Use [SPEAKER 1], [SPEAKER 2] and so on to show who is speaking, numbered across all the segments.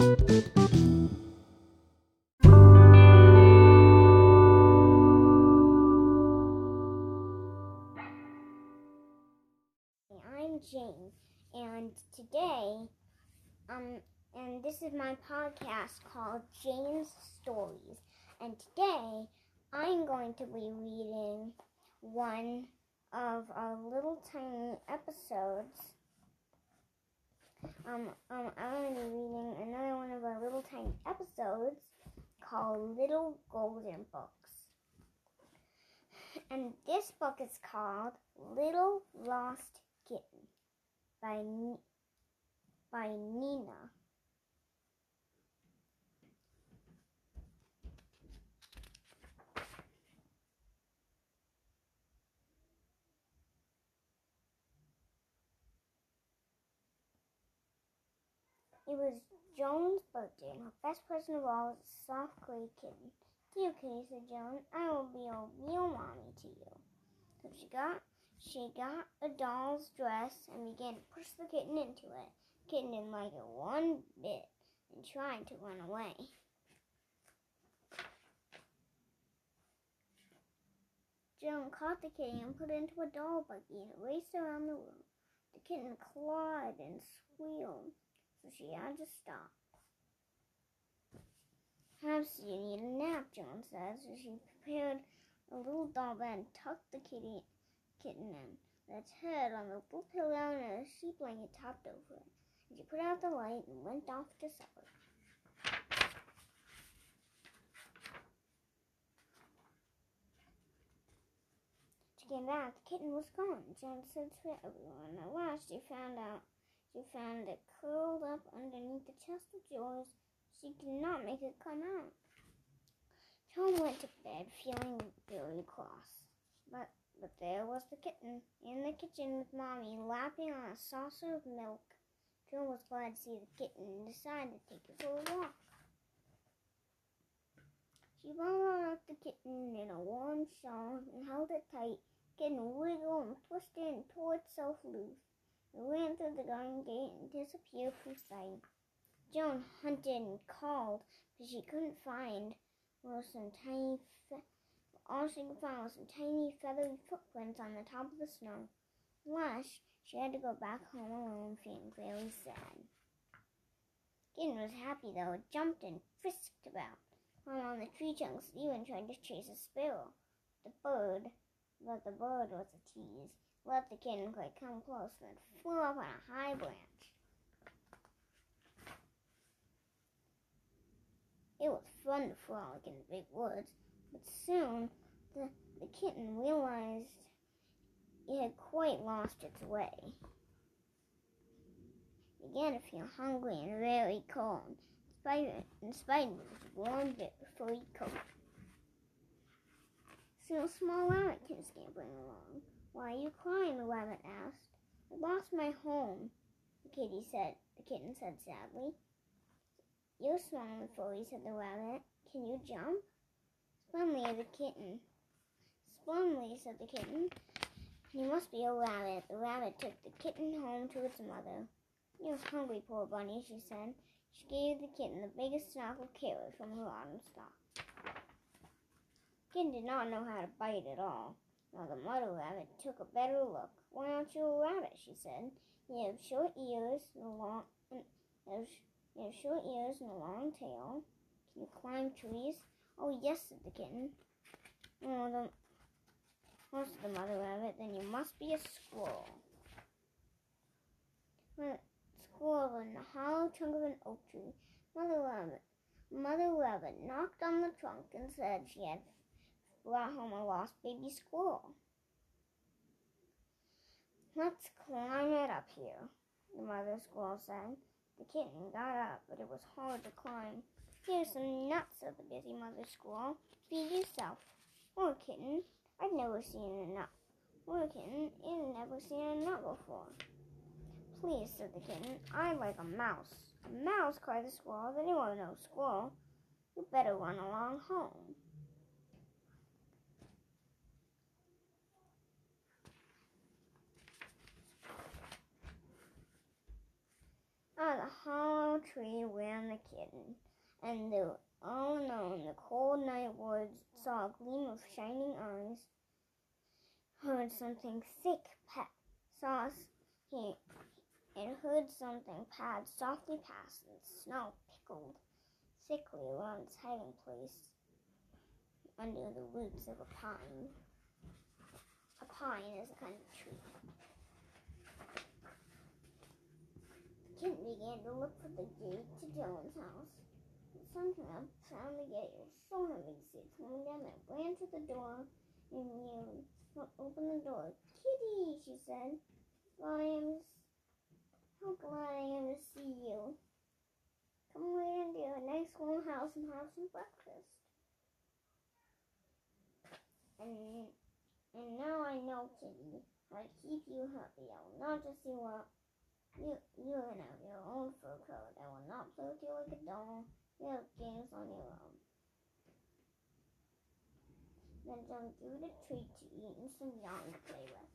[SPEAKER 1] I'm Jane, and today, um, and this is my podcast called Jane's Stories. And today, I'm going to be reading one of our little tiny episodes. Um, um, I'm going to be reading another one of our little tiny episodes called Little Golden Books. And this book is called Little Lost Kitten by, by Nina. It was Joan's birthday, and her best present of all was a soft gray kitten. Dear kitty, said Joan, I will be a real mommy to you. So she got she got a doll's dress and began to push the kitten into it. The kitten didn't like it one bit and tried to run away. Joan caught the kitten and put it into a doll buggy and raced around the room. The kitten clawed and squealed, so she had to stop. Perhaps you need a nap, John said, so she prepared a little doll bed and tucked the kitty kitten in, with its head on the little pillow and a sheet blanket topped over it. And she put out the light and went off to supper. She came back, the kitten was gone. John searched for everyone. At last she found out she found it curled up underneath the chest of drawers. She could not make it come out. Tom went to bed feeling very cross. But but there was the kitten in the kitchen with Mommy lapping on a saucer of milk. Tom was glad to see the kitten and decided to take it for a walk. She bundled up the kitten in a warm shawl and held it tight. The kitten wiggled and twisted and tore itself loose. It ran through the garden gate and disappeared from sight. Joan hunted and called, but she couldn't find was some tiny fe- all she could find was some tiny feathery footprints on the top of the snow. Last, she had to go back home alone, feeling very sad. Kitten was happy though. Jumped and frisked about, climbed on the tree trunks, even tried to chase a sparrow. The bird, but the bird was a tease. Let the kitten quite come close, then flew up on a high branch. It was fun to frolic in the big woods, but soon the, the kitten realized it had quite lost its way. It began to feel hungry and very cold, spite, in spite of its warm furry coat. Soon a small rabbit came scampering along. Why are you crying? the rabbit asked. I lost my home, the kitty said. The kitten said sadly. You're small and furry, said the rabbit. Can you jump? Splendidly, the kitten. Splendidly, said the kitten. You must be a rabbit. The rabbit took the kitten home to its mother. You're hungry, poor bunny, she said. She gave the kitten the biggest stalk of carrot from her autumn stock. The kitten did not know how to bite at all. Now the mother rabbit took a better look. Why aren't you a rabbit? she said. You have short ears and a long, you have, short ears and a long tail. Can you climb trees? Oh yes, said the kitten. Oh, the, oh, the mother rabbit. Then you must be a squirrel. Well, squirrel in the hollow trunk of an oak tree. Mother rabbit, mother rabbit knocked on the trunk and said she had brought home a lost baby squirrel. Let's climb it up here, the mother squirrel said. The kitten got up, but it was hard to climb. Here's some nuts, said the busy mother squirrel. Feed yourself. Poor kitten, I've never seen a nut. Poor kitten, you've never seen a nut before. Please, said the kitten, I'd like a mouse. A mouse, cried the squirrel. Then you are no squirrel. You better run along home. The hollow tree ran the kitten, and the all alone the cold night woods saw a gleam of shining eyes, heard something thick pat sauce he and heard something pad softly past, and snow pickled thickly around its hiding place under the roots of a pine. A pine is a kind of tree. Kitten began to look for the gate to Dylan's house. Somehow found the gate was so heavy to see coming down there. Ran to the door and you opened the door. Kitty, she said, I am, how glad I am to see you. Come right into a nice warm house and have some breakfast. And and now I know, Kitty, how to keep you happy. I will not just you up. You you can have your own fur coat. I will not play with you like a doll. You have games on your own. Then jump through the tree to eat and some yarn to play with.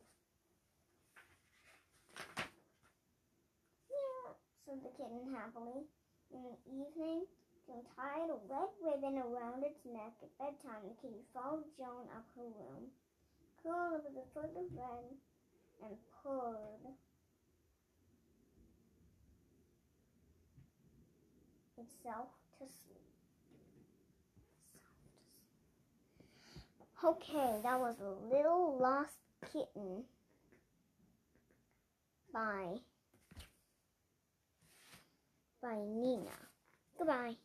[SPEAKER 1] Yeah, said the kitten happily. In the evening, Joan tied a red ribbon around its neck at bedtime. The kitty followed Joan up her room curled over the foot of the bed, and purred. Itself to sleep. Okay, that was a little lost kitten Bye. by Nina. Goodbye.